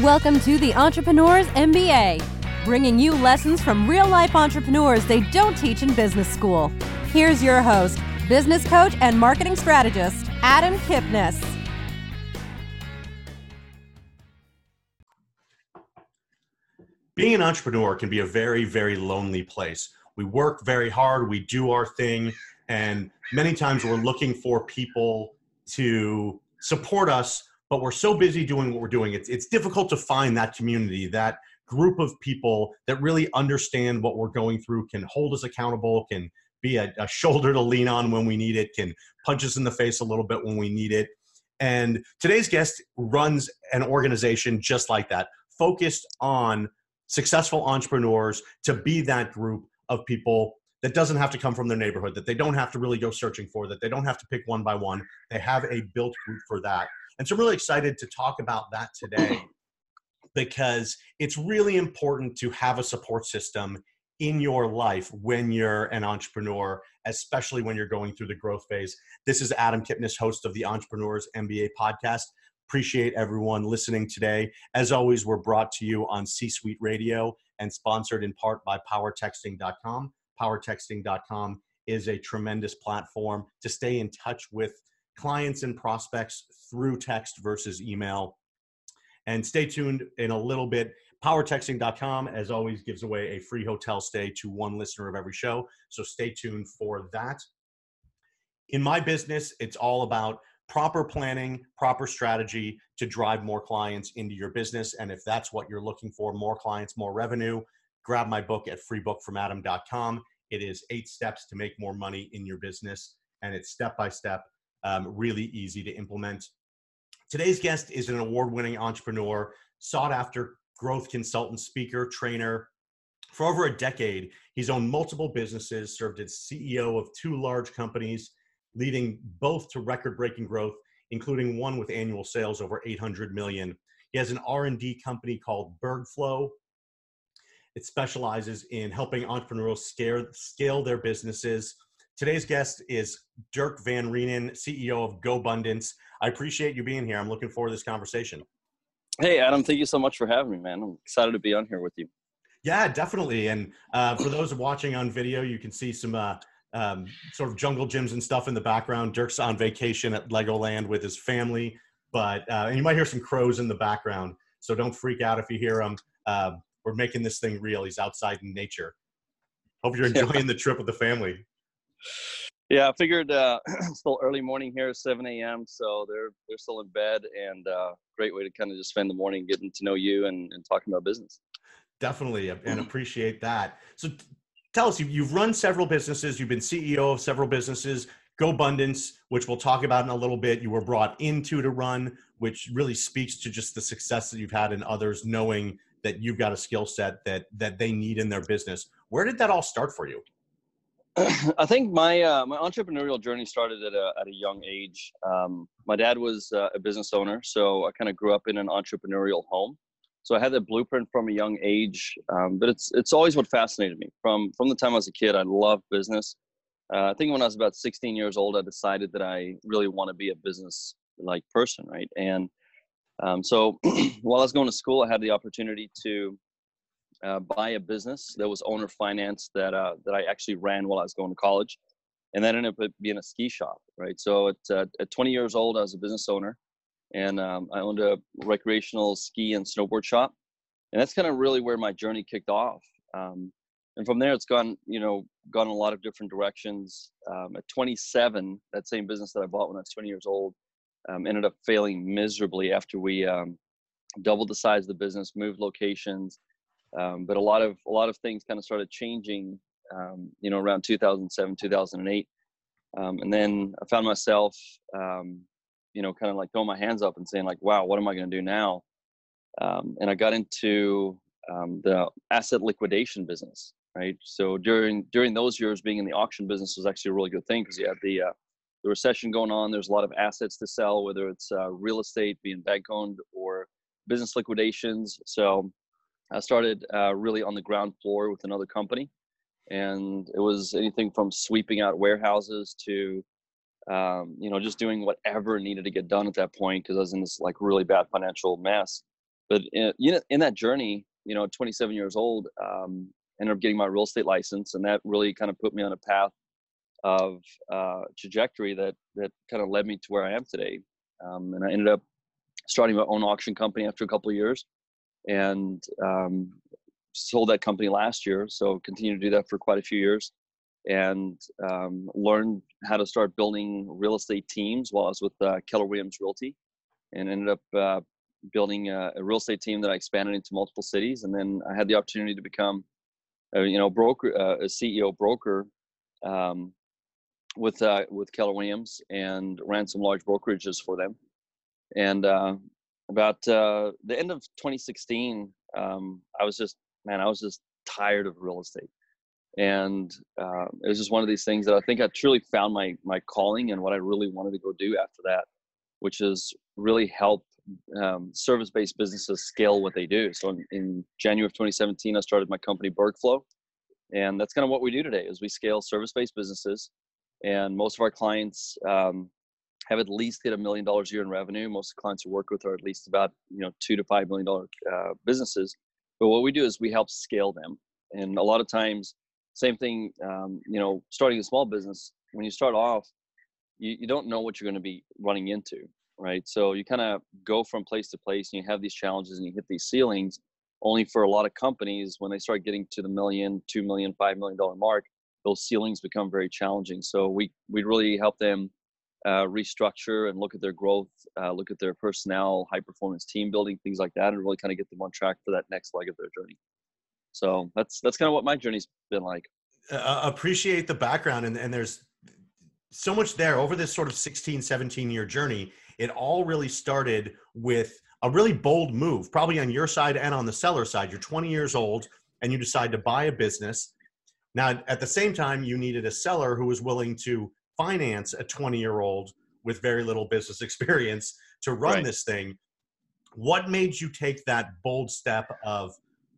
Welcome to the Entrepreneurs MBA, bringing you lessons from real life entrepreneurs they don't teach in business school. Here's your host, business coach and marketing strategist, Adam Kipnis. Being an entrepreneur can be a very, very lonely place. We work very hard, we do our thing, and many times we're looking for people to support us but we're so busy doing what we're doing it's, it's difficult to find that community that group of people that really understand what we're going through can hold us accountable can be a, a shoulder to lean on when we need it can punch us in the face a little bit when we need it and today's guest runs an organization just like that focused on successful entrepreneurs to be that group of people that doesn't have to come from their neighborhood, that they don't have to really go searching for, that they don't have to pick one by one. They have a built group for that. And so I'm really excited to talk about that today because it's really important to have a support system in your life when you're an entrepreneur, especially when you're going through the growth phase. This is Adam Kipnis, host of the Entrepreneurs MBA podcast. Appreciate everyone listening today. As always, we're brought to you on C Suite Radio and sponsored in part by powertexting.com powertexting.com is a tremendous platform to stay in touch with clients and prospects through text versus email. And stay tuned in a little bit. Powertexting.com, as always, gives away a free hotel stay to one listener of every show. So stay tuned for that. In my business, it's all about proper planning, proper strategy to drive more clients into your business. And if that's what you're looking for, more clients, more revenue, grab my book at freebookfromadam.com. It is eight steps to make more money in your business, and it's step by step, um, really easy to implement. Today's guest is an award winning entrepreneur, sought after growth consultant, speaker, trainer. For over a decade, he's owned multiple businesses, served as CEO of two large companies, leading both to record-breaking growth, including one with annual sales over 800 million. He has an R&D company called Bergflow, it specializes in helping entrepreneurs scale, scale their businesses. Today's guest is Dirk Van Reenen, CEO of GoBundance. I appreciate you being here. I'm looking forward to this conversation. Hey, Adam, thank you so much for having me, man. I'm excited to be on here with you. Yeah, definitely. And uh, for those watching on video, you can see some uh, um, sort of jungle gyms and stuff in the background. Dirk's on vacation at Legoland with his family, but uh, and you might hear some crows in the background. So don't freak out if you hear them. Uh, we're making this thing real. He's outside in nature. Hope you're enjoying yeah. the trip with the family. Yeah, I figured uh, still early morning here, 7 a.m. So they're they're still in bed, and uh, great way to kind of just spend the morning getting to know you and, and talking about business. Definitely, and appreciate that. So, tell us, you've run several businesses. You've been CEO of several businesses. GoBundance, which we'll talk about in a little bit, you were brought into to run, which really speaks to just the success that you've had in others, knowing that you've got a skill set that that they need in their business. Where did that all start for you? I think my uh, my entrepreneurial journey started at a at a young age. Um, my dad was uh, a business owner, so I kind of grew up in an entrepreneurial home. So I had that blueprint from a young age. Um, but it's it's always what fascinated me from from the time I was a kid. I loved business. Uh, I think when I was about 16 years old, I decided that I really want to be a business like person, right? And um, so while I was going to school, I had the opportunity to uh, buy a business that was owner finance that uh, that I actually ran while I was going to college, and that ended up being a ski shop. Right. So at uh, at 20 years old, I was a business owner, and um, I owned a recreational ski and snowboard shop, and that's kind of really where my journey kicked off. Um, and from there, it's gone you know gone a lot of different directions. Um, at 27, that same business that I bought when I was 20 years old um, ended up failing miserably after we um, doubled the size of the business, moved locations. Um, but a lot of a lot of things kind of started changing, um, you know, around 2007, 2008, um, and then I found myself, um, you know, kind of like throwing my hands up and saying like, "Wow, what am I going to do now?" and I got into the asset liquidation business, right? So during during those years, being in the auction business was actually a really good thing because you had the uh, the recession going on. There's a lot of assets to sell, whether it's uh, real estate being bank owned or business liquidations. So I started uh, really on the ground floor with another company, and it was anything from sweeping out warehouses to um, you know just doing whatever needed to get done at that point because I was in this like really bad financial mess. but in, you know, in that journey, you know, 27 years old, um, ended up getting my real estate license, and that really kind of put me on a path of uh, trajectory that that kind of led me to where I am today. Um, and I ended up starting my own auction company after a couple of years, and um, sold that company last year. So continued to do that for quite a few years, and um, learned how to start building real estate teams while I was with uh, Keller Williams Realty, and ended up uh, building a, a, real estate team that I expanded into multiple cities. And then I had the opportunity to become, a, you know, broker, uh, a CEO broker um, with uh, with Keller Williams, and ran some large brokerages for them. And uh, about uh, the end of 2016, um, I was just man, I was just tired of real estate, and uh, it was just one of these things that I think I truly found my my calling and what I really wanted to go do after that, which is really help um, service-based businesses scale what they do. So in, in, January of 2017, I started my company Bergflow, and that's kind of what we do today. Is we scale service-based businesses, and most of our clients um, have at least hit a million dollars a year in revenue. Most the clients we work with are at least about you know two to five million dollar uh, businesses. But what we do is we help scale them, and a lot of times, same thing. Um, you know, starting a small business when you start off, you, you don't know what you're going to be running into, right? So you kind of go from place to place, and you have these challenges, and you hit these ceilings. Only for a lot of companies, when they start getting to the million, two million, five million dollar mark, those ceilings become very challenging. So we we really help them uh, restructure and look at their growth, uh, look at their personnel, high performance team building, things like that, and really kind of get them on track for that next leg of their journey. So that's that's kind of what my journey's been like. Uh, appreciate the background, and, and there's so much there over this sort of 16, 17 year journey. It all really started with a really bold move, probably on your side and on the seller side. You're 20 years old, and you decide to buy a business. Now, at the same time, you needed a seller who was willing to finance a 20 year old with very little business experience to run right. this thing. What made you take that bold step of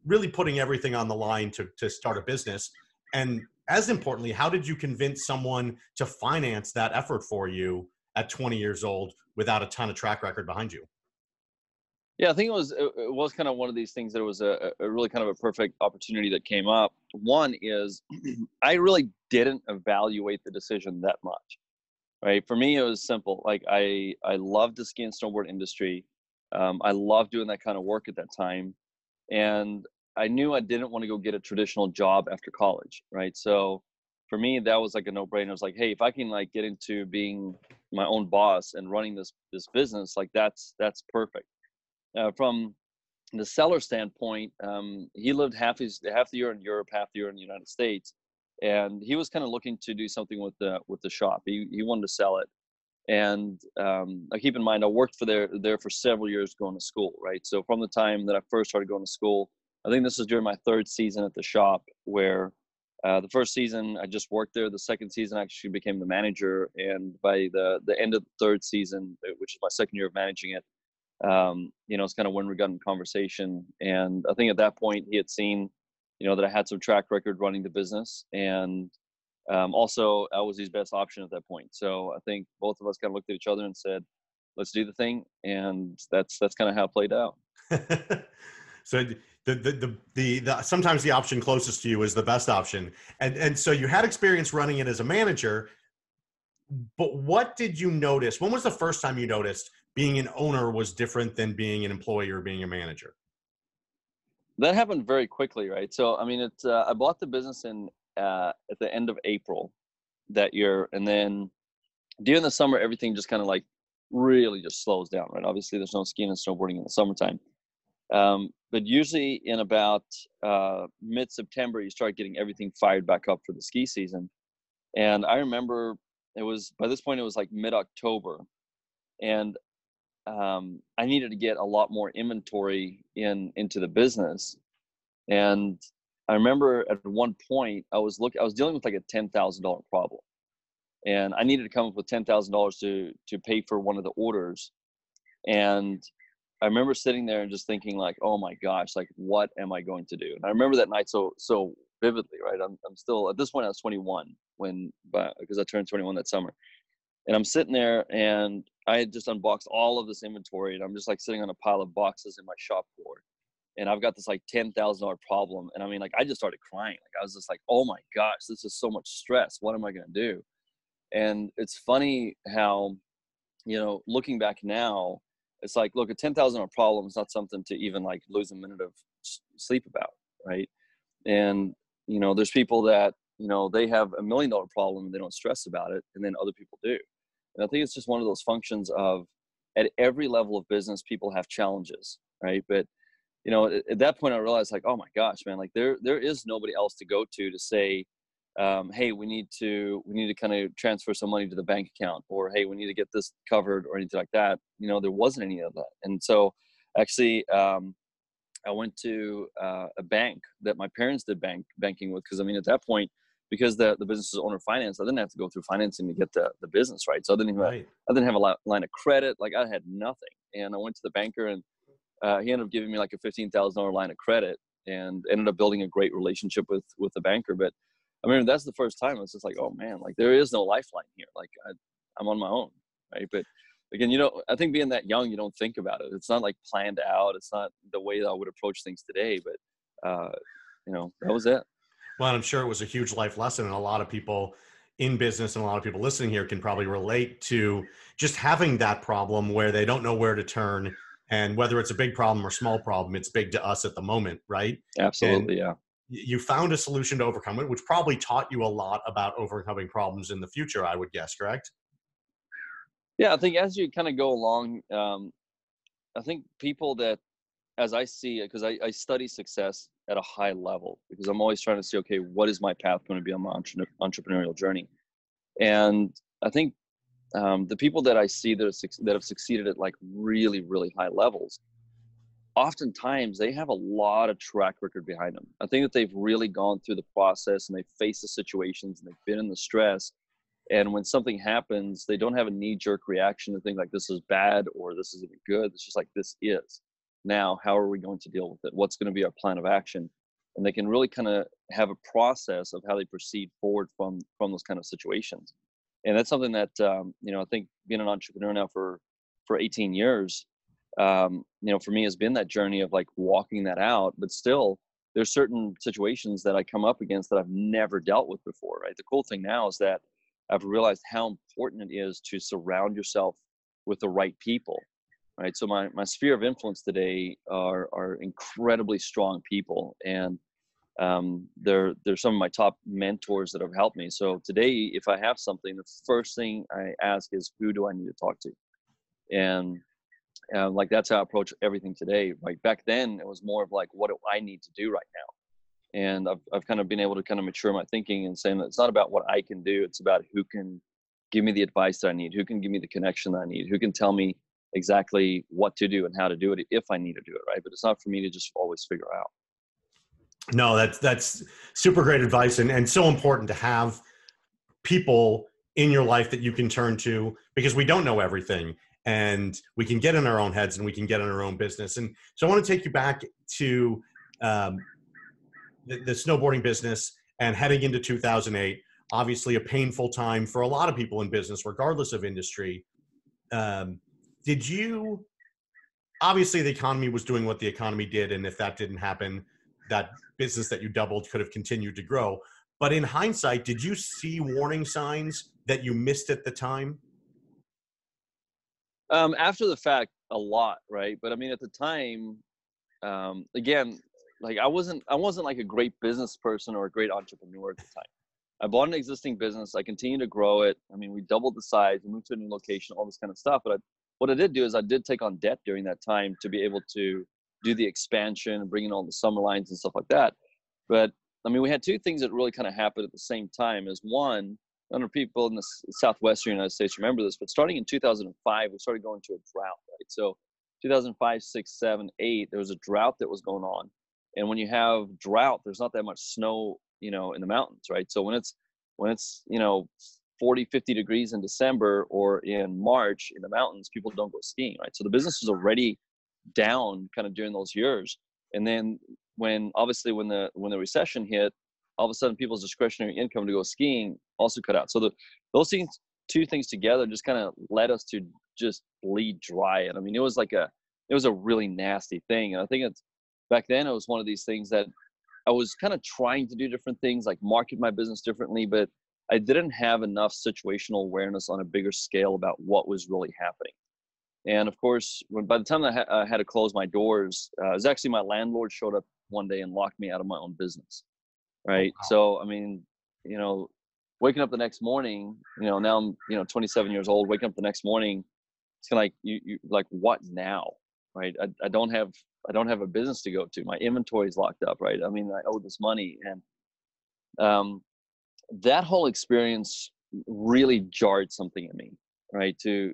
really putting everything on the line to, to start a business? And as importantly, how did you convince someone to finance that effort for you at 20 years old without a ton of track record behind you? Yeah, I think it was it was kind of one of these things that it was a, a really kind of a perfect opportunity that came up. One is I really didn't evaluate the decision that much. Right? For me it was simple. Like I I loved the ski and snowboard industry. Um, I loved doing that kind of work at that time. And I knew I didn't want to go get a traditional job after college, right? So for me that was like a no-brainer. I was like, hey, if I can like get into being my own boss and running this this business, like that's that's perfect uh, from the seller standpoint, um, he lived half his half the year in Europe, half the year in the United States, and he was kind of looking to do something with the with the shop. He he wanted to sell it, and um, I keep in mind I worked for there there for several years going to school, right? So from the time that I first started going to school, I think this was during my third season at the shop where. Uh, the first season I just worked there. The second season I actually became the manager, and by the the end of the third season, which is my second year of managing it, um, you know, it's kind of when we got in conversation. And I think at that point he had seen, you know, that I had some track record running the business. And um, also I was his best option at that point. So I think both of us kind of looked at each other and said, let's do the thing. And that's, that's kind of how it played out. so the, the, the, the, the, sometimes the option closest to you is the best option. And, and so you had experience running it as a manager, but what did you notice? When was the first time you noticed being an owner was different than being an employee or being a manager? That happened very quickly, right? So, I mean, it's uh, I bought the business in uh, at the end of April that year, and then during the summer, everything just kind of like really just slows down, right? Obviously, there's no skiing and snowboarding in the summertime, um, but usually in about uh, mid-September, you start getting everything fired back up for the ski season. And I remember it was by this point it was like mid-October, and um, I needed to get a lot more inventory in into the business. And I remember at one point I was looking, I was dealing with like a ten thousand dollar problem, and I needed to come up with ten thousand dollars to to pay for one of the orders. And I remember sitting there and just thinking like, oh my gosh, like what am I going to do? And I remember that night so so vividly, right? I'm I'm still at this point I was 21 when because I turned 21 that summer. And I'm sitting there and I had just unboxed all of this inventory and I'm just like sitting on a pile of boxes in my shop floor. And I've got this like ten thousand dollar problem. And I mean like I just started crying. Like I was just like, oh my gosh, this is so much stress. What am I gonna do? And it's funny how, you know, looking back now, it's like, look, a ten thousand dollar problem is not something to even like lose a minute of sleep about, right? And you know, there's people that you know they have a million dollar problem and they don't stress about it, and then other people do. And I think it's just one of those functions of at every level of business, people have challenges, right? But you know, at, at that point, I realized like, oh my gosh, man, like there there is nobody else to go to to say, um, hey, we need to we need to kind of transfer some money to the bank account, or hey, we need to get this covered, or anything like that. You know, there wasn't any of that, and so actually, um, I went to uh, a bank that my parents did bank banking with because I mean, at that point, because the, the business is owner finance, I didn't have to go through financing to get the, the business right. So I didn't even right. I didn't have a line of credit. Like I had nothing, and I went to the banker, and uh, he ended up giving me like a fifteen thousand dollar line of credit, and ended up building a great relationship with with the banker. But I mean, that's the first time it's just like, oh man, like there is no lifeline here. Like I, I'm on my own, right? But again, you know, I think being that young, you don't think about it. It's not like planned out. It's not the way that I would approach things today. But uh, you know, that was it. Well, I'm sure it was a huge life lesson, and a lot of people in business and a lot of people listening here can probably relate to just having that problem where they don't know where to turn and whether it's a big problem or small problem it's big to us at the moment right? Absolutely and yeah you found a solution to overcome it which probably taught you a lot about overcoming problems in the future i would guess correct? Yeah i think as you kind of go along um, i think people that as i see it because I, I study success at a high level because I'm always trying to see, okay, what is my path going to be on my entre- entrepreneurial journey? And I think um, the people that I see that have, that have succeeded at like really, really high levels, oftentimes they have a lot of track record behind them. I think that they've really gone through the process and they've faced the situations and they've been in the stress. And when something happens, they don't have a knee jerk reaction to think like this is bad or this isn't good. It's just like this is now how are we going to deal with it? What's going to be our plan of action? And they can really kind of have a process of how they proceed forward from from those kind of situations. And that's something that um, you know i think being an entrepreneur now for for 18 years um, you know for me has been that journey of like walking that out but still there's certain situations that i come up against that i've never dealt with before right? The cool thing now is that i've realized how important it is to surround yourself with the right people right? So my, my sphere of influence today are are incredibly strong people and um, they're they're some of my top mentors that have helped me. So today if i have something the first thing i ask is who do i need to talk to? And and like that's how i approach everything today. Like back then it was more of like what do i need to do right now? And i've, I've kind of been able to kind of mature my thinking and saying that it's not about what i can do it's about who can give me the advice that i need who can give me the connection that i need who can tell me exactly what to do and how to do it if I need to do it, right? But it's not for me to just always figure out. No, that's that's super great advice and, and so important to have people in your life that you can turn to because we don't know everything and we can get in our own heads and we can get in our own business. And so I want to take you back to um, the, the snowboarding business and heading into 2008. Obviously, a painful time for a lot of people in business, regardless of industry. Um, did you obviously the economy was doing what the economy did and if that didn't happen that business that you doubled could have continued to grow. But in hindsight did you see warning signs that you missed at the time? Um, after the fact a lot right? But i mean at the time um, again like i wasn't i wasn't like a great business person or a great entrepreneur at the time. I bought an existing business. I continued to grow it. I mean we doubled the size we moved to a new location all this kind of stuff. But I, what I did do is I did take on debt during that time to be able to do the expansion bring in all the summer lines and stuff like that. But I mean, we had two things that really kind of happened at the same time. Is one, I know people in the southwestern United States remember this, but starting in 2005, we started going to a drought. Right, so 2005, six, seven, eight, there was a drought that was going on, and when you have drought, there's not that much snow, you know, in the mountains, right? So when it's when it's you know 40, 50 degrees in December or in March in the mountains, people don't go skiing, right? So the business was already down kind of during those years. And then when obviously when the when the recession hit, all of a sudden people's discretionary income to go skiing also cut out. So the those things two things together just kind of led us to just bleed dry. And I mean, it was like a, it was a really nasty thing. And I think it's back then it was one of these things that I was kind of trying to do different things, like market my business differently, but I didn't have enough situational awareness on a bigger scale about what was really happening. And of course, when by the time I, ha- I had to close my doors, uh, it was actually my landlord showed up one day and locked me out of my own business. Oh, right. wow. So I mean, you know, waking up the next morning, you know, now I'm you know 27 years old. Waking up the next morning, it's kind of like you, you like what now, right? I, I don't have I don't have a business to go to. My inventory is locked up, right? I mean, I owe this money, and um, that whole experience really jarred something in me, right? To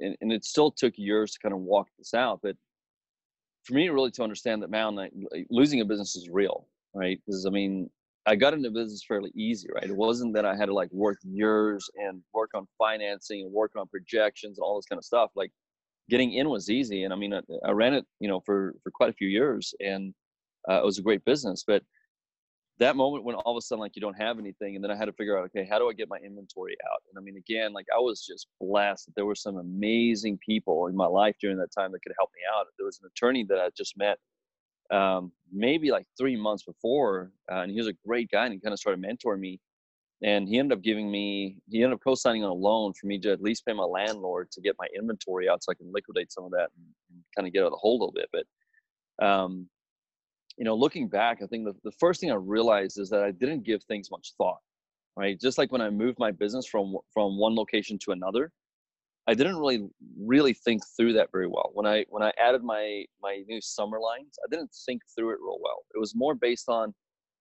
and, and it still took years to kind of walk this out, but for me really to understand that man, like, losing a business is real, right? Because I mean, I got into business fairly easy, right? It wasn't that I had to like work years and work on financing and work on projections and all this kind of stuff. Like getting in was easy, and I mean, I, I ran it, you know, for for quite a few years, and uh, it was a great business. But that moment when all of a sudden like you don't have anything and then i had to figure out okay how do i get my inventory out? And i mean again like i was just blessed there were some amazing people in my life during that time that could help me out. There was an attorney that i just met um, maybe like three months before uh, and he was a great guy and he kind of started mentoring me and he ended up giving me he ended up co-signing on a loan for me to at least pay my landlord to get my inventory out so i can liquidate some of that and, and kind of get out of the hole a little bit but um, you know, looking back, I think the, the first thing I realized is that I didn't give things much thought, right? Just like when I moved my business from from one location to another, I didn't really really think through that very well. When I when I added my my new summer lines, I didn't think through it real well. It was more based on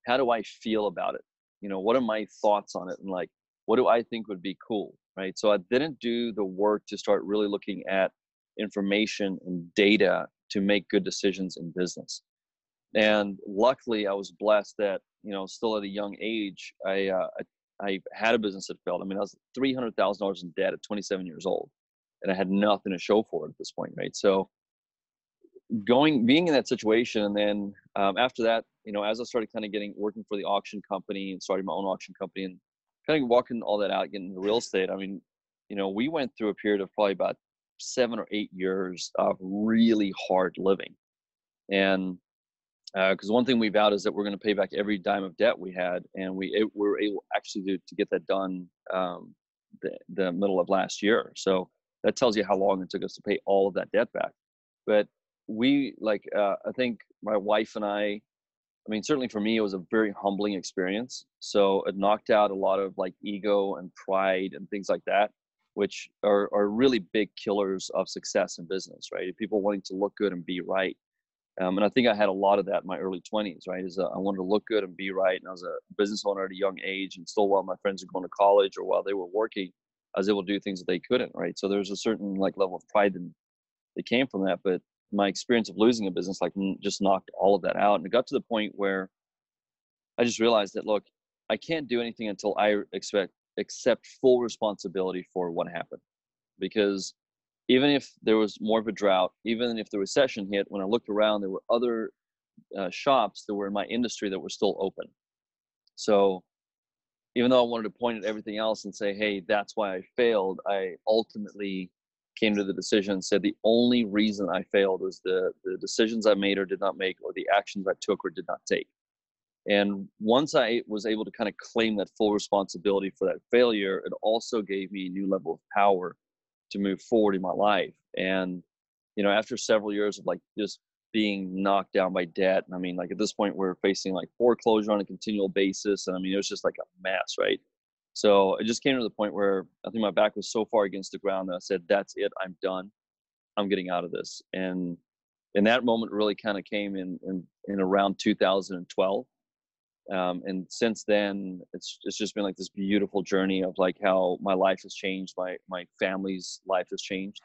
how do I feel about it? You know, what are my thoughts on it, and like what do I think would be cool, right? So I didn't do the work to start really looking at information and data to make good decisions in business and luckily i was blessed that you know still at a young age i uh, I, had a business that failed. I mean i was $300000 in debt at 27 years old and i had nothing to show for it at this point right? So going being in that situation and then um, after that you know as i started kind of getting working for the auction company and starting my own auction company and kind of walking all that out getting into real estate i mean you know we went through a period of probably about seven or eight years of really hard living. And because uh, one thing we vowed is that we're going to pay back every dime of debt we had, and we it, were able actually to, to get that done um, the, the middle of last year. So that tells you how long it took us to pay all of that debt back. But we like uh, I think my wife and I, I mean certainly for me it was a very humbling experience. So it knocked out a lot of like ego and pride and things like that, which are are really big killers of success in business, right? People wanting to look good and be right um, and I think I had a lot of that in my early 20s, right? Is uh, I wanted to look good and be right. And I was a business owner at a young age, and still while my friends were going to college or while they were working, I was able to do things that they couldn't, right? So there's a certain like level of pride that came from that. But my experience of losing a business like just knocked all of that out, and it got to the point where I just realized that look, I can't do anything until I expect accept full responsibility for what happened, because even if there was more of a drought, even if the recession hit, when I looked around, there were other uh, shops that were in my industry that were still open. So even though I wanted to point at everything else and say, hey, that's why I failed, I ultimately came to the decision and said the only reason I failed was the, the decisions I made or did not make or the actions I took or did not take. And once I was able to kind of claim that full responsibility for that failure, it also gave me a new level of power to move forward in my life. And, you know, after several years of like just being knocked down by debt, and I mean, like at this point, we're facing like foreclosure on a continual basis. And I mean, it was just like a mess, right? So it just came to the point where I think my back was so far against the ground that I said, that's it, I'm done. I'm getting out of this. And and that moment really kind of came in, in in around 2012 um, and since then it's it's just been like this beautiful journey of like how my life has changed my my family's life has changed.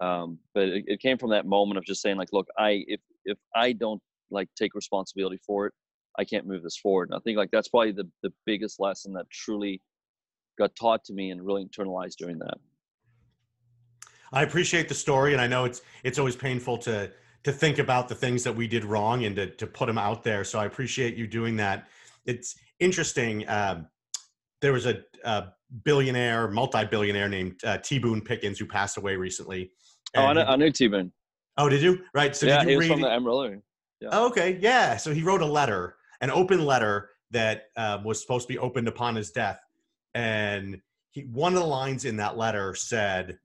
Um, but it, it, came from that moment of just saying like look i if if i don't like take responsibility for it i can't move this forward. And i think like that's probably the the biggest lesson that truly got taught to me and really internalized during that. I appreciate the story and i know it's it's always painful to to think about the things that we did wrong and to, to put them out there so i appreciate you doing that it's interesting. Um, there was a, a, billionaire, multi-billionaire named uh, T. Boone Pickens, who passed away recently. oh, I, know, I knew T. Boone. Oh, did you? Right. So yeah, did you he was read? from the Amarillo. Yeah. Oh, okay. Yeah. So he wrote a letter, an open letter that um, was supposed to be opened upon his death, and he one of the lines in that letter said,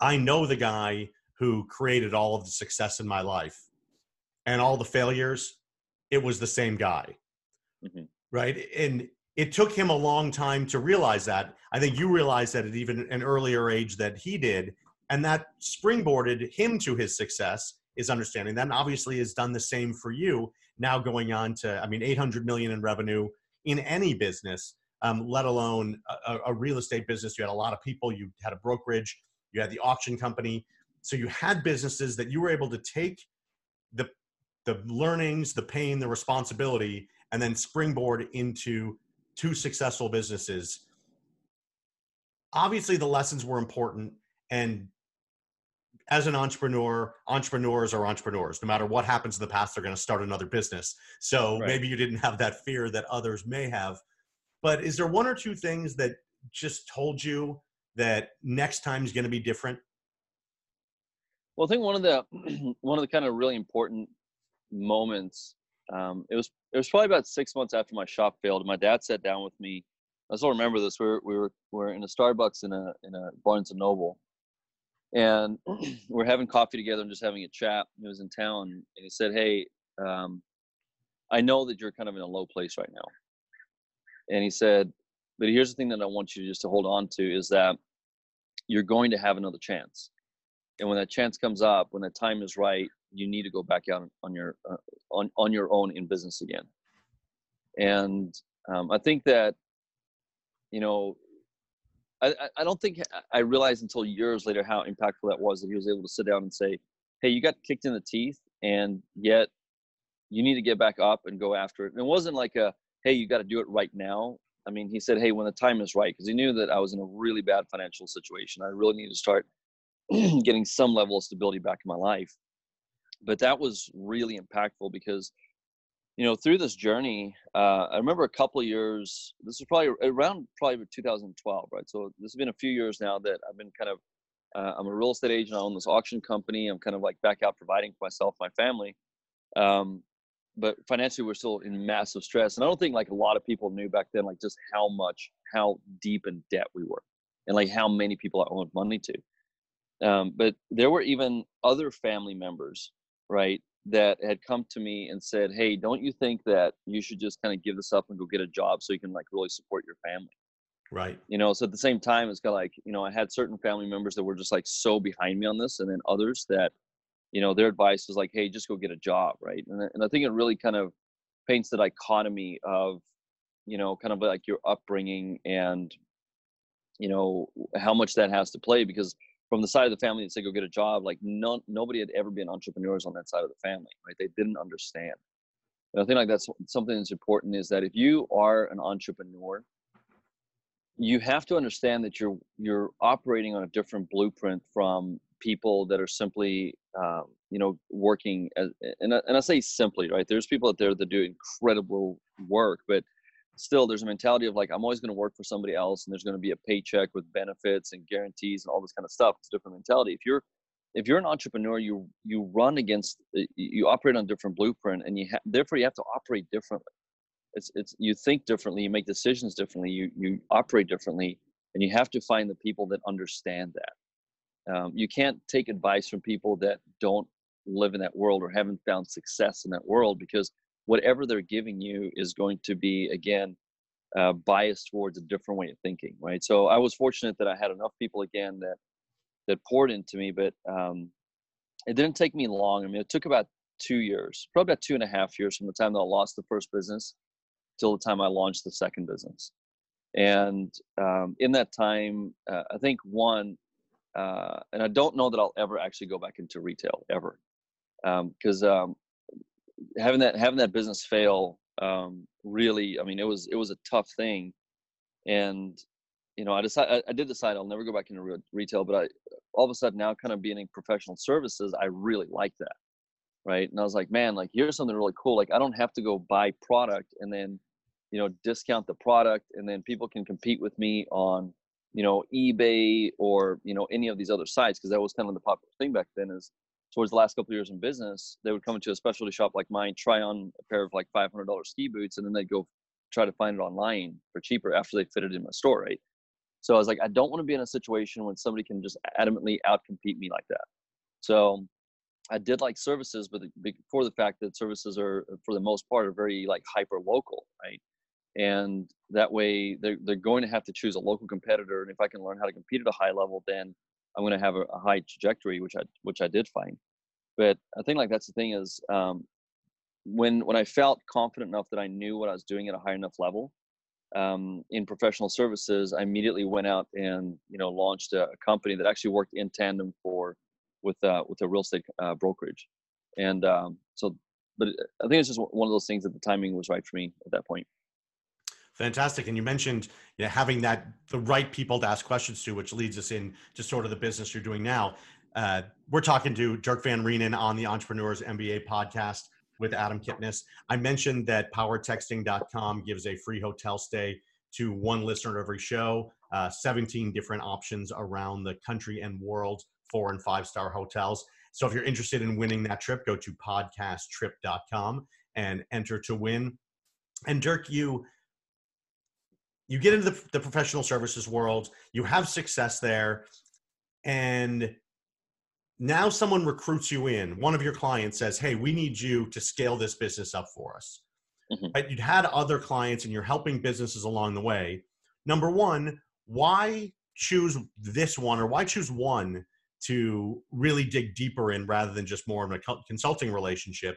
"I know the guy who created all of the success in my life, and all the failures. It was the same guy." Mm-hmm. Right. And it took him a long time to realize that. I think you realized that at even an earlier age that he did, and that springboarded him to his success. Is understanding that, and obviously has done the same for you. Now going on to, I mean, 800 million in revenue in any business, um, let alone a, a real estate business. You had a lot of people. You had a brokerage. You had the auction company. So you had businesses that you were able to take the the learnings, the pain, the responsibility, and then springboard into two successful businesses. Obviously, the lessons were important. And as an entrepreneur, entrepreneurs are entrepreneurs. No matter what happens in the past, they're going to start another business. So right. maybe you didn't have that fear that others may have. But is there one or two things that just told you that next time is going to be different? Well, I think one of the one of the kind of really important moments um, it was it was probably about six months after my shop failed. My dad sat down with me. I still remember this. We were we were we were in a Starbucks in a in a Barnes and Noble, and we're having coffee together and just having a chat. He was in town, and he said, "Hey, um, I know that you're kind of in a low place right now." And he said, "But here's the thing that I want you just to hold on to is that you're going to have another chance, and when that chance comes up, when the time is right, you need to go back out on your uh, on on your own in business again and um, i think that you know I, I don't think I realized until years later how impactful that was that he was able to sit down and say, "Hey, you got kicked in the teeth, and yet you need to get back up and go after it." And it wasn't like a, "Hey, you got to do it right now." I mean, he said, "Hey, when the time is right," because he knew that I was in a really bad financial situation. I really needed to start getting some level of stability back in my life but that was really impactful because you know through this journey uh, i remember a couple years this was probably around probably 2012 right? So this has been a few years now that i've been kind of uh, i'm a real estate agent. I own this auction company. I'm kind of like back out providing for myself my family. Um, but financially we're still in massive stress. And i don't think like a lot of people knew back then like just how much how deep in debt we were and like how many people i owed money to. Um, but there were even other family members right, that had come to me and said, "Hey, don't you think that you should just kind of give this up and go get a job so you can like really support your family?" Right. You know, so at the same time, it's kind of like you know, I had certain family members that were just like so behind me on this, and then others that, you know, their advice was like, "Hey, just go get a job," right? And and I think it really kind of paints the dichotomy of, you know, kind of like your upbringing and, you know, how much that has to play because from the side of the family and say go get a job like no, nobody had ever been entrepreneurs on that side of the family right? They didn't understand. And i think like that's something that's important is that if you are an entrepreneur you have to understand that you're you're operating on a different blueprint from people that are simply um, you know working as and I, and I say simply right? There's people out there that do incredible work but still there's a mentality of like i'm always going to work for somebody else and there's going to be a paycheck with benefits and guarantees and all this kind of stuff. It's a different mentality. If you're if you're an entrepreneur you you run against you operate on different blueprint and you ha- therefore you have to operate differently it's it's you think differently you make decisions differently you you operate differently and you have to find the people that understand that. Um, you can't take advice from people that don't live in that world or haven't found success in that world because whatever they're giving you is going to be again uh, biased towards a different way of thinking right? So i was fortunate that i had enough people again that that poured into me but um, it didn't take me long. I mean it took about two years probably about two and a half years from the time that i lost the first business till the time i launched the second business. And um, in that time uh, i think one uh, and i don't know that i'll ever actually go back into retail ever because um, having that having that business fail um, really i mean it was it was a tough thing. And you know i decided I, did decide i'll never go back into re- retail but i all of a sudden now kind of being in professional services i really like that right? And i was like man like here's something really cool like i don't have to go buy product and then you know discount the product and then people can compete with me on you know ebay or you know any of these other sites because that was kind of the popular thing back then is towards the last couple of years in business they would come into a specialty shop like mine try on a pair of like $500 ski boots and then they'd go try to find it online for cheaper after they fitted in my store right so i was like i don't want to be in a situation when somebody can just adamantly outcompete me like that so I did like services, but before the fact that services are, for the most part, are very like hyper local, right? and that way they're, they're going to have to choose a local competitor and if i can learn how to compete at a high level then i'm going to have a, a high trajectory which i which i did find. But i think like that's the thing is um, when when i felt confident enough that i knew what i was doing at a high enough level um, in professional services i immediately went out and you know launched a, a company that actually worked in tandem for with uh, with a real estate uh, brokerage. And um, so but i think it's just one of those things that the timing was right for me at that point Fantastic. And you mentioned you know, having that the right people to ask questions to, which leads us in to sort of the business you're doing now. Uh, we're talking to Dirk Van Reenen on the Entrepreneurs MBA podcast with Adam Kipnis. I mentioned that powertexting.com gives a free hotel stay to one listener every show, uh, 17 different options around the country and world, four and five star hotels. So if you're interested in winning that trip, go to podcasttrip.com and enter to win. And Dirk, you you get into the, the professional services world, you have success there, and now someone recruits you in. One of your clients says, "Hey, we need you to scale this business up for us." Mm-hmm. Right? You'd had other clients, and you're helping businesses along the way. Number one, why choose this one, or why choose one to really dig deeper in rather than just more of a consulting relationship?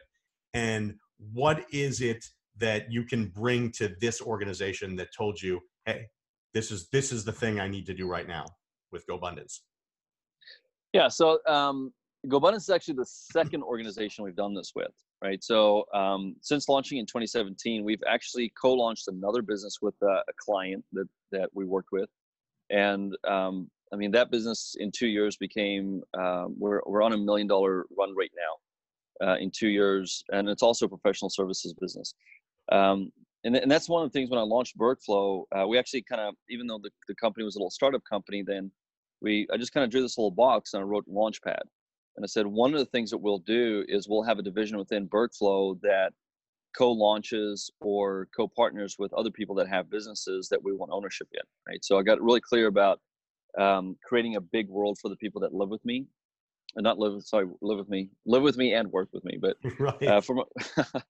And what is it that you can bring to this organization that told you, hey, this is this is the thing I need to do right now with GoBundance? Yeah, so um, GoBundance is actually the second organization we've done this with, right? So um, since launching in 2017, we've actually co-launched another business with a, a client that that we worked with, and um, I mean that business in two years became um, we're we're on a million dollar run right now uh, in two years, and it's also a professional services business. Um, and, and that's one of the things when I launched BERGflow, uh, we actually kind of, even though the, the company was a little startup company, then we, I just kind of drew this little box and I wrote Launchpad. And I said, one of the things that we'll do is we'll have a division within BERGflow that co-launches or co-partners with other people that have businesses that we want ownership in, right? So I got really clear about um, creating a big world for the people that live with me and not live sorry live with me live with me and work with me but right. uh, for my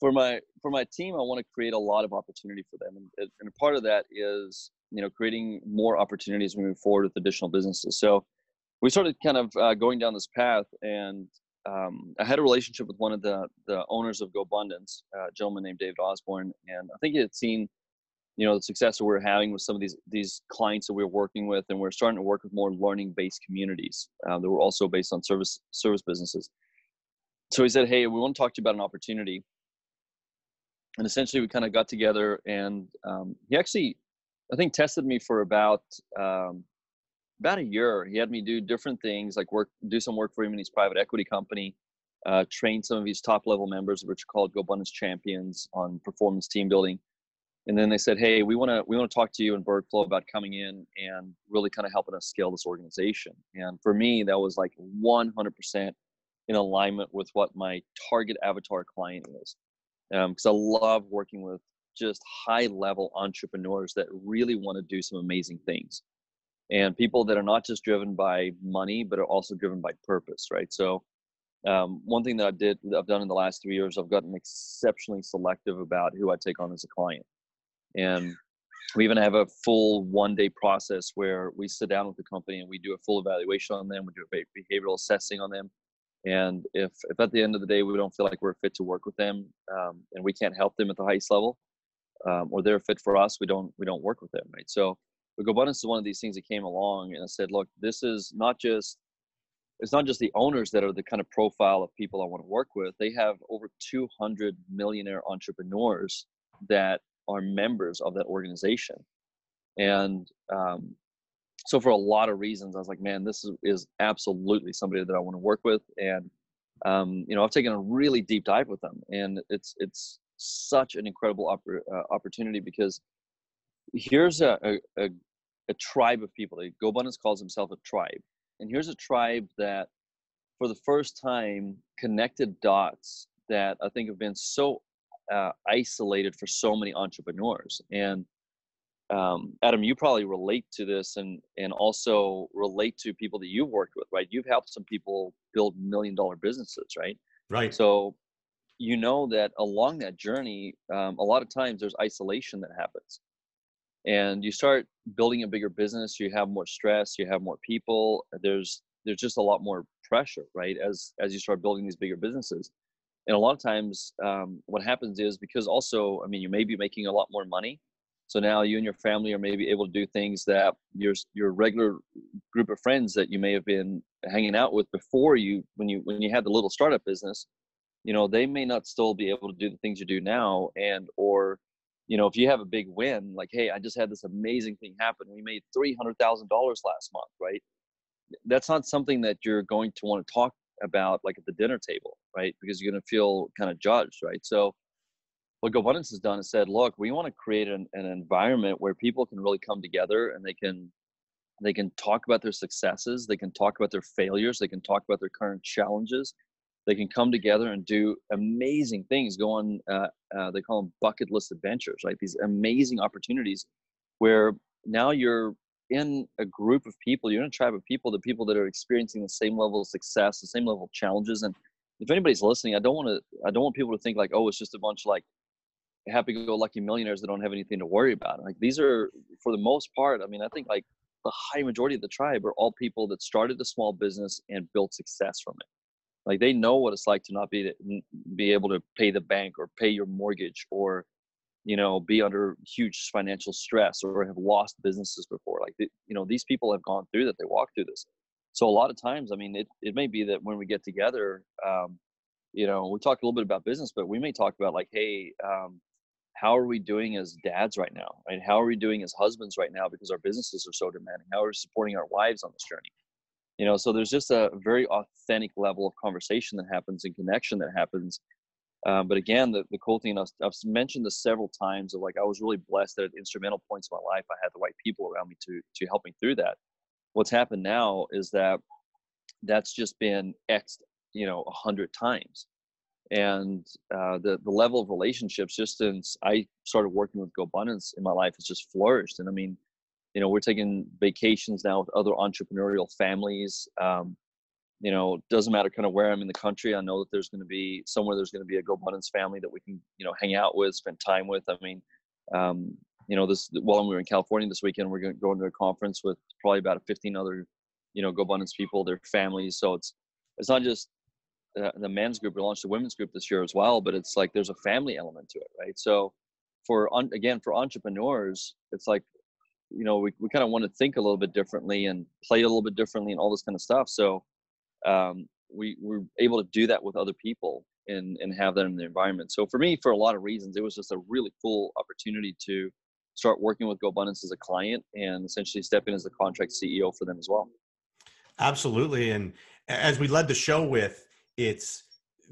for my for my team i want to create a lot of opportunity for them and, and part of that is you know creating more opportunities moving forward with additional businesses so we started kind of uh, going down this path and um, i had a relationship with one of the the owners of gobundance a gentleman named david osborne and i think he had seen you know the success that we're having with some of these these clients that we're working with and we're starting to work with more learning based communities uh, that were also based on service service businesses. So he said hey we want to talk to you about an opportunity. And essentially we kind of got together and um, he actually i think tested me for about um, about a year. He had me do different things like work do some work for him in his private equity company uh, train some of his top level members which are called GoBundance champions on performance team building and then they said, "Hey, we want to we want to talk to you and BERGflow about coming in and really kind of helping us scale this organization." And for me, that was like 100% in alignment with what my target avatar client is, because um, I love working with just high level entrepreneurs that really want to do some amazing things, and people that are not just driven by money but are also driven by purpose, right? So. Um, one thing that I did, I've done in the last three years, I've gotten exceptionally selective about who I take on as a client and we even have a full one day process where we sit down with the company and we do a full evaluation on them we do a behavioral assessing on them. And if, if at the end of the day we don't feel like we're fit to work with them um, and we can't help them at the highest level um, or they're fit for us we don't we don't work with them right? So the GoBundance is one of these things that came along and I said look this is not just it's not just the owners that are the kind of profile of people I want to work with. They have over 200 millionaire entrepreneurs that are members of that organization. And um, so for a lot of reasons, I was like, man, this is, is absolutely somebody that I want to work with. And um, you know, I've taken a really deep dive with them, and it's it's such an incredible uh, opportunity because here's a, a, a, a tribe of people. GoBundance calls himself a tribe. And here's a tribe that, for the first time, connected dots that I think have been so uh, isolated for so many entrepreneurs. And um, Adam, you probably relate to this and and also relate to people that you've worked with, right? You've helped some people build million dollar businesses, right? Right. So you know that along that journey, um, a lot of times there's isolation that happens, and you start building a bigger business. You have more stress. You have more people. There's there's just a lot more pressure, right? As as you start building these bigger businesses, and a lot of times um, what happens is because also, I mean, you may be making a lot more money so now you and your family are maybe able to do things that your your regular group of friends that you may have been hanging out with before you when you when you had the little startup business, you know, they may not still be able to do the things you do now and or you know, if you have a big win, like, hey, I just had this amazing thing happen. We made three hundred thousand dollars last month, right? That's not something that you're going to want to talk about like at the dinner table, right? Because you're going to feel kind of judged, right? So what GoBundance has done is said, look, we want to create an, an environment where people can really come together and they can they can talk about their successes, they can talk about their failures, they can talk about their current challenges, they can come together and do amazing things. Go on, uh, uh, they call them bucket list adventures, right? These amazing opportunities where now you're in a group of people, you're in a tribe of people, the people that are experiencing the same level of success, the same level of challenges, and if anybody's listening, I don't want to. I don't want people to think like, oh, it's just a bunch like happy-go-lucky millionaires that don't have anything to worry about. Like these are, for the most part, I mean, I think like the high majority of the tribe are all people that started a small business and built success from it. Like they know what it's like to not be to be able to pay the bank or pay your mortgage or, you know, be under huge financial stress or have lost businesses before. Like you know, these people have gone through that. They walk through this. So a lot of times, I mean, it it may be that when we get together, um, you know, we talk a little bit about business, but we may talk about like, hey, um, how are we doing as dads right now? Right how are we doing as husbands right now because our businesses are so demanding? How are we supporting our wives on this journey? You know so there's just a very authentic level of conversation that happens and connection that happens um, but again the, the cool thing I've, I've mentioned this several times of like i was really blessed that at instrumental points in my life i had the right people around me to to help me through that what's happened now is that that's just been x you know a hundred times and uh, the the level of relationships just since I started working with GoBundance in my life has just flourished. And I mean, you know, we're taking vacations now with other entrepreneurial families. Um, you know, doesn't matter kind of where I'm in the country. I know that there's going to be somewhere there's going to be a GoBundance family that we can you know hang out with, spend time with. I mean, um, you know, this while we were in California this weekend, we're going to go into a conference with probably about 15 other you know GoBundance people, their families. So it's it's not just the men's group. We launched a women's group this year as well, but it's like there's a family element to it, right? So for again for entrepreneurs, it's like you know we, we kind of want to think a little bit differently and play a little bit differently and all this kind of stuff. So um, we we're able to do that with other people and and have that in the environment. So for me, for a lot of reasons, it was just a really cool opportunity to start working with GoBundance as a client and essentially step in as the contract CEO for them as well. Absolutely, and as we led the show with it's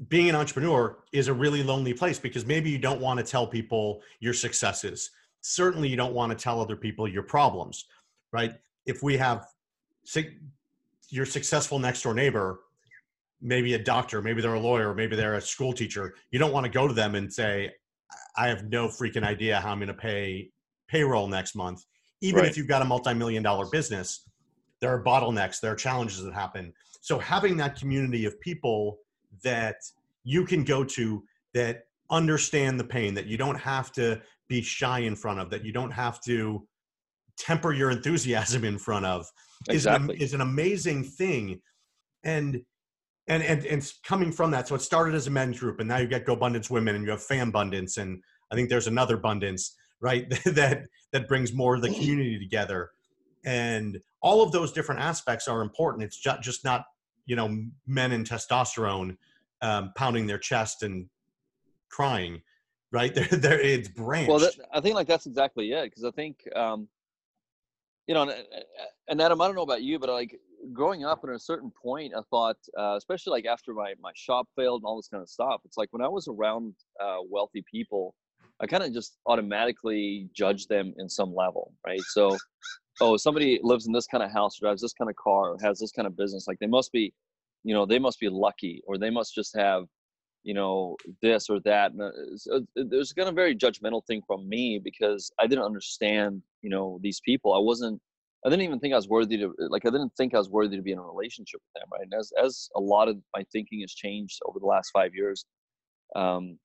being an entrepreneur is a really lonely place because maybe you don't want to tell people your successes. Certainly, you don't want to tell other people your problems, right? If we have your successful next door neighbor, maybe a doctor, maybe they're a lawyer, maybe they're a school teacher, you don't want to go to them and say, I have no freaking idea how I'm going to pay payroll next month. Even right. if you've got a multi million dollar business, there are bottlenecks, there are challenges that happen. So having that community of people that you can go to that understand the pain, that you don't have to be shy in front of, that you don't have to temper your enthusiasm in front of exactly. is, an, is an amazing thing. And and and and coming from that, so it started as a men's group, and now you get GoBundance Women, and you have Fambundance, and I think there's another Abundance, right? that that brings more of the community together. And all of those different aspects are important. It's just, just not you know men in testosterone um, pounding their chest and crying right? There there it's branched. Well that, i think like that's exactly it because i think um you know and, and adam i don't know about you but like growing up at a certain point, I thought, uh, especially like after my my shop failed and all this kind of stuff, it's like when I was around uh, wealthy people, I kind of just automatically judge them in some level, right? So, oh, somebody lives in this kind of house, drives this kind of car, or has this kind of business, like they must be, you know, they must be lucky, or they must just have, you know, this or that. And there's kind of very judgmental thing from me because I didn't understand, you know, these people. I wasn't I didn't even think I was worthy to like I didn't think I was worthy to be in a relationship with them, right? And as as a lot of my thinking has changed over the last five years, um,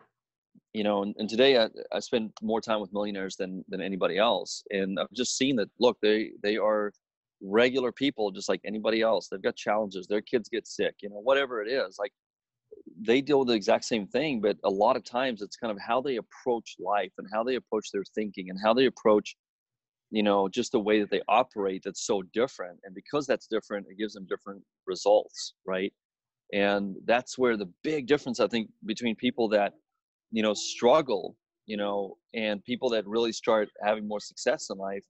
you know, and, and today I, I spend more time with millionaires than than anybody else, and I've just seen that. Look, they they are regular people just like anybody else. They've got challenges. Their kids get sick, you know, whatever it is. Like they deal with the exact same thing, but a lot of times it's kind of how they approach life and how they approach their thinking and how they approach you know just the way that they operate that's so different and because that's different it gives them different results right and that's where the big difference i think between people that you know struggle you know and people that really start having more success in life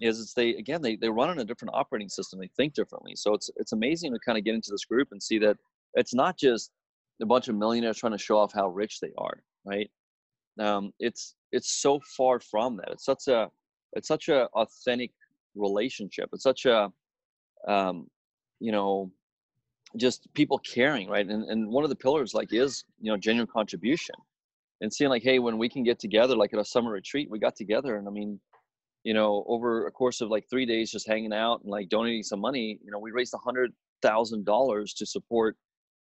is it's they again they, they run on a different operating system they think differently. So it's it's amazing to kind of get into this group and see that it's not just a bunch of millionaires trying to show off how rich they are right? Um, it's it's so far from that. It's such a it's such a authentic relationship. It's such a um, you know just people caring right? And, and one of the pillars like is you know genuine contribution and seeing like hey when we can get together like at a summer retreat we got together and i mean you know over a course of like three days just hanging out and like donating some money you know we raised a hundred thousand dollars to support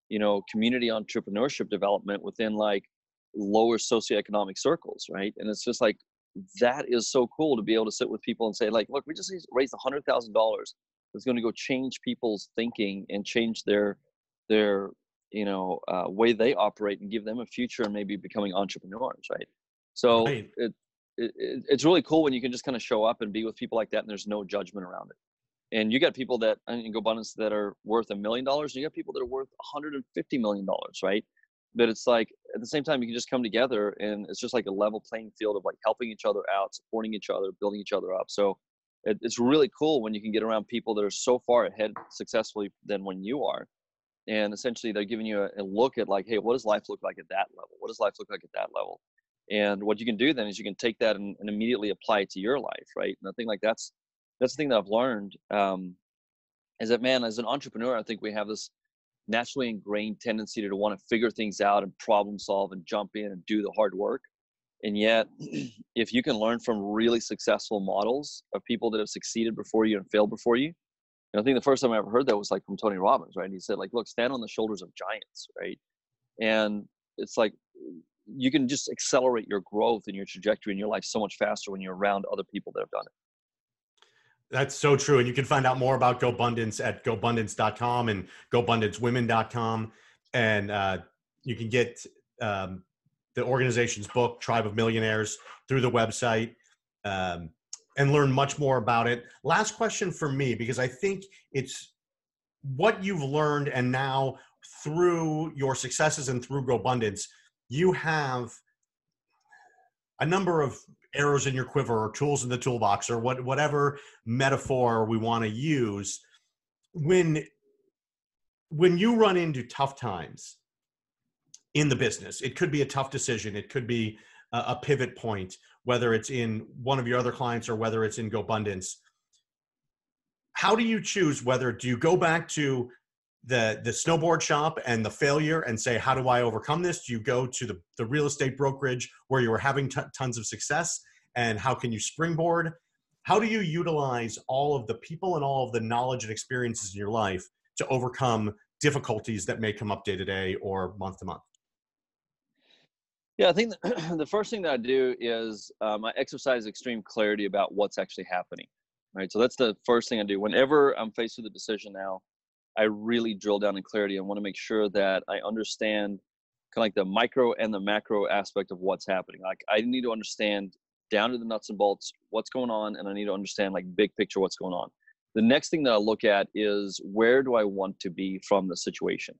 you know community entrepreneurship development within like lower socioeconomic circles right? And it's just like that is so cool to be able to sit with people and say like look we just raised a hundred thousand dollars that's going to go change people's thinking and change their their you know uh, way they operate and give them a future and maybe becoming entrepreneurs right? So right. It, it, it's really cool when you can just kind of show up and be with people like that and there's no judgment around it. And you got people that in GoBundance that are worth a million dollars and you got people that are worth 150 million dollars right? But it's like at the same time you can just come together and it's just like a level playing field of like helping each other out supporting each other building each other up. So it, it's really cool when you can get around people that are so far ahead successfully than when you are and essentially they're giving you a, a look at like hey what does life look like at that level? What does life look like at that level? And what you can do then is you can take that and, and immediately apply it to your life right? And i think like that's that's the thing that i've learned um, is that man as an entrepreneur i think we have this naturally ingrained tendency to, to want to figure things out and problem solve and jump in and do the hard work. And yet, if you can learn from really successful models of people that have succeeded before you and failed before you, and I think the first time I ever heard that was like from Tony Robbins, right? And he said, like, look, stand on the shoulders of giants, right? And it's like you can just accelerate your growth and your trajectory in your life so much faster when you're around other people that have done it. That's so true. And you can find out more about GoBundance at GoBundance.com and GoBundanceWomen.com. And uh, you can get um, the organization's book, Tribe of Millionaires, through the website um, and learn much more about it. Last question for me, because I think it's what you've learned and now through your successes and through GoBundance, you have a number of arrows in your quiver or tools in the toolbox or what, whatever metaphor we want to use when when you run into tough times in the business it could be a tough decision it could be a, pivot point whether it's in one of your other clients or whether it's in gobundance. How do you choose whether do you go back to the the snowboard shop and the failure and say how do i overcome this? Do you go to the, the real estate brokerage where you were having t- tons of success? And how can you springboard? How do you utilize all of the people and all of the knowledge and experiences in your life to overcome difficulties that may come up day to day or month to month yeah i think the first thing that i do is um, i exercise extreme clarity about what's actually happening right so that's the first thing i do whenever i'm faced with a decision now I really drill down in clarity and want to make sure that I understand kind of like the micro and the macro aspect of what's happening. Like I need to understand down to the nuts and bolts what's going on, and I need to understand like big picture what's going on. The next thing that I look at is where do I want to be from the situation?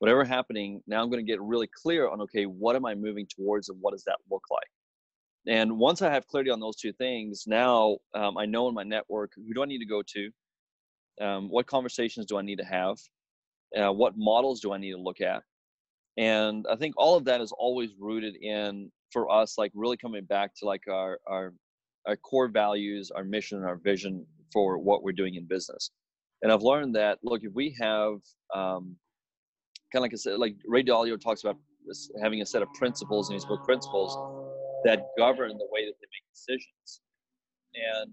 Whatever happening, now I'm going to get really clear on okay, what am I moving towards, and what does that look like? And once I have clarity on those two things, now um, I know in my network who do I need to go to, um, what conversations do I need to have, uh, what models do I need to look at, and I think all of that is always rooted in for us like really coming back to like our our our core values, our mission, and our vision for what we're doing in business. And I've learned that look, if we have um, kind of like I said, like Ray Dalio talks about having a set of principles in his book Principles that govern the way that they make decisions. And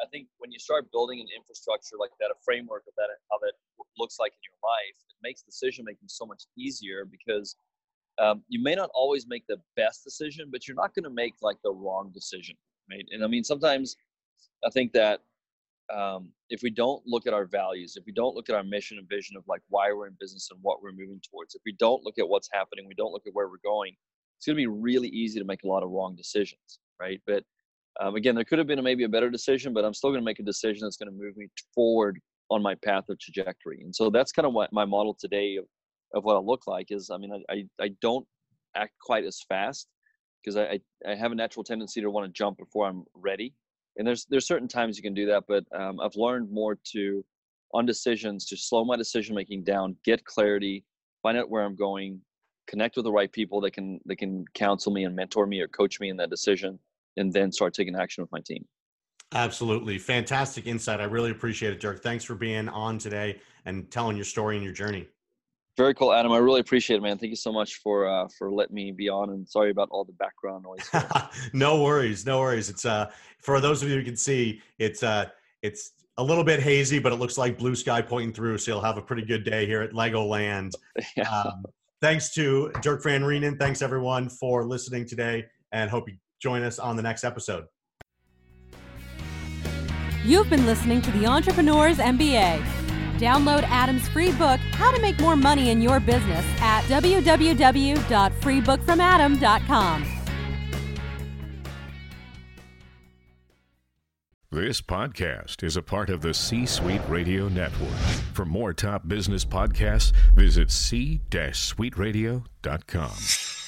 I think when you start building an infrastructure like that, a framework of that, how that looks like in your life, it makes decision making so much easier because um, you may not always make the best decision, but you're not going to make like the wrong decision, right? And I mean, sometimes I think that um, if we don't look at our values, if we don't look at our mission and vision of like why we're in business and what we're moving towards, if we don't look at what's happening, we don't look at where we're going, it's going to be really easy to make a lot of wrong decisions, right? But um, again, there could have been a, maybe a better decision, but I'm still going to make a decision that's going to move me forward on my path of trajectory. And so that's kind of what my model today of, of what I look like is. I mean, I, I, I don't act quite as fast because I, I have a natural tendency to want to jump before I'm ready and there's there's certain times you can do that but um, i've learned more to on decisions to slow my decision making down get clarity find out where i'm going connect with the right people that can that can counsel me and mentor me or coach me in that decision and then start taking action with my team. Absolutely. Fantastic insight. I really appreciate it dirk. Thanks for being on today and telling your story and your journey very cool, Adam. I really appreciate it, man. Thank you so much for uh, for letting me be on, and sorry about all the background noise. no worries, no worries. It's uh for those of you who can see, it's uh it's a little bit hazy, but it looks like blue sky pointing through, so you'll have a pretty good day here at Legoland. yeah. um, thanks to Dirk Van Reenen. Thanks everyone for listening today, and hope you join us on the next episode. You've been listening to the Entrepreneurs MBA. Download Adam's free book, How to Make More Money in Your Business, at www.freebookfromadam.com. This podcast is a part of the C Suite Radio Network. For more top business podcasts, visit c-suiteradio.com.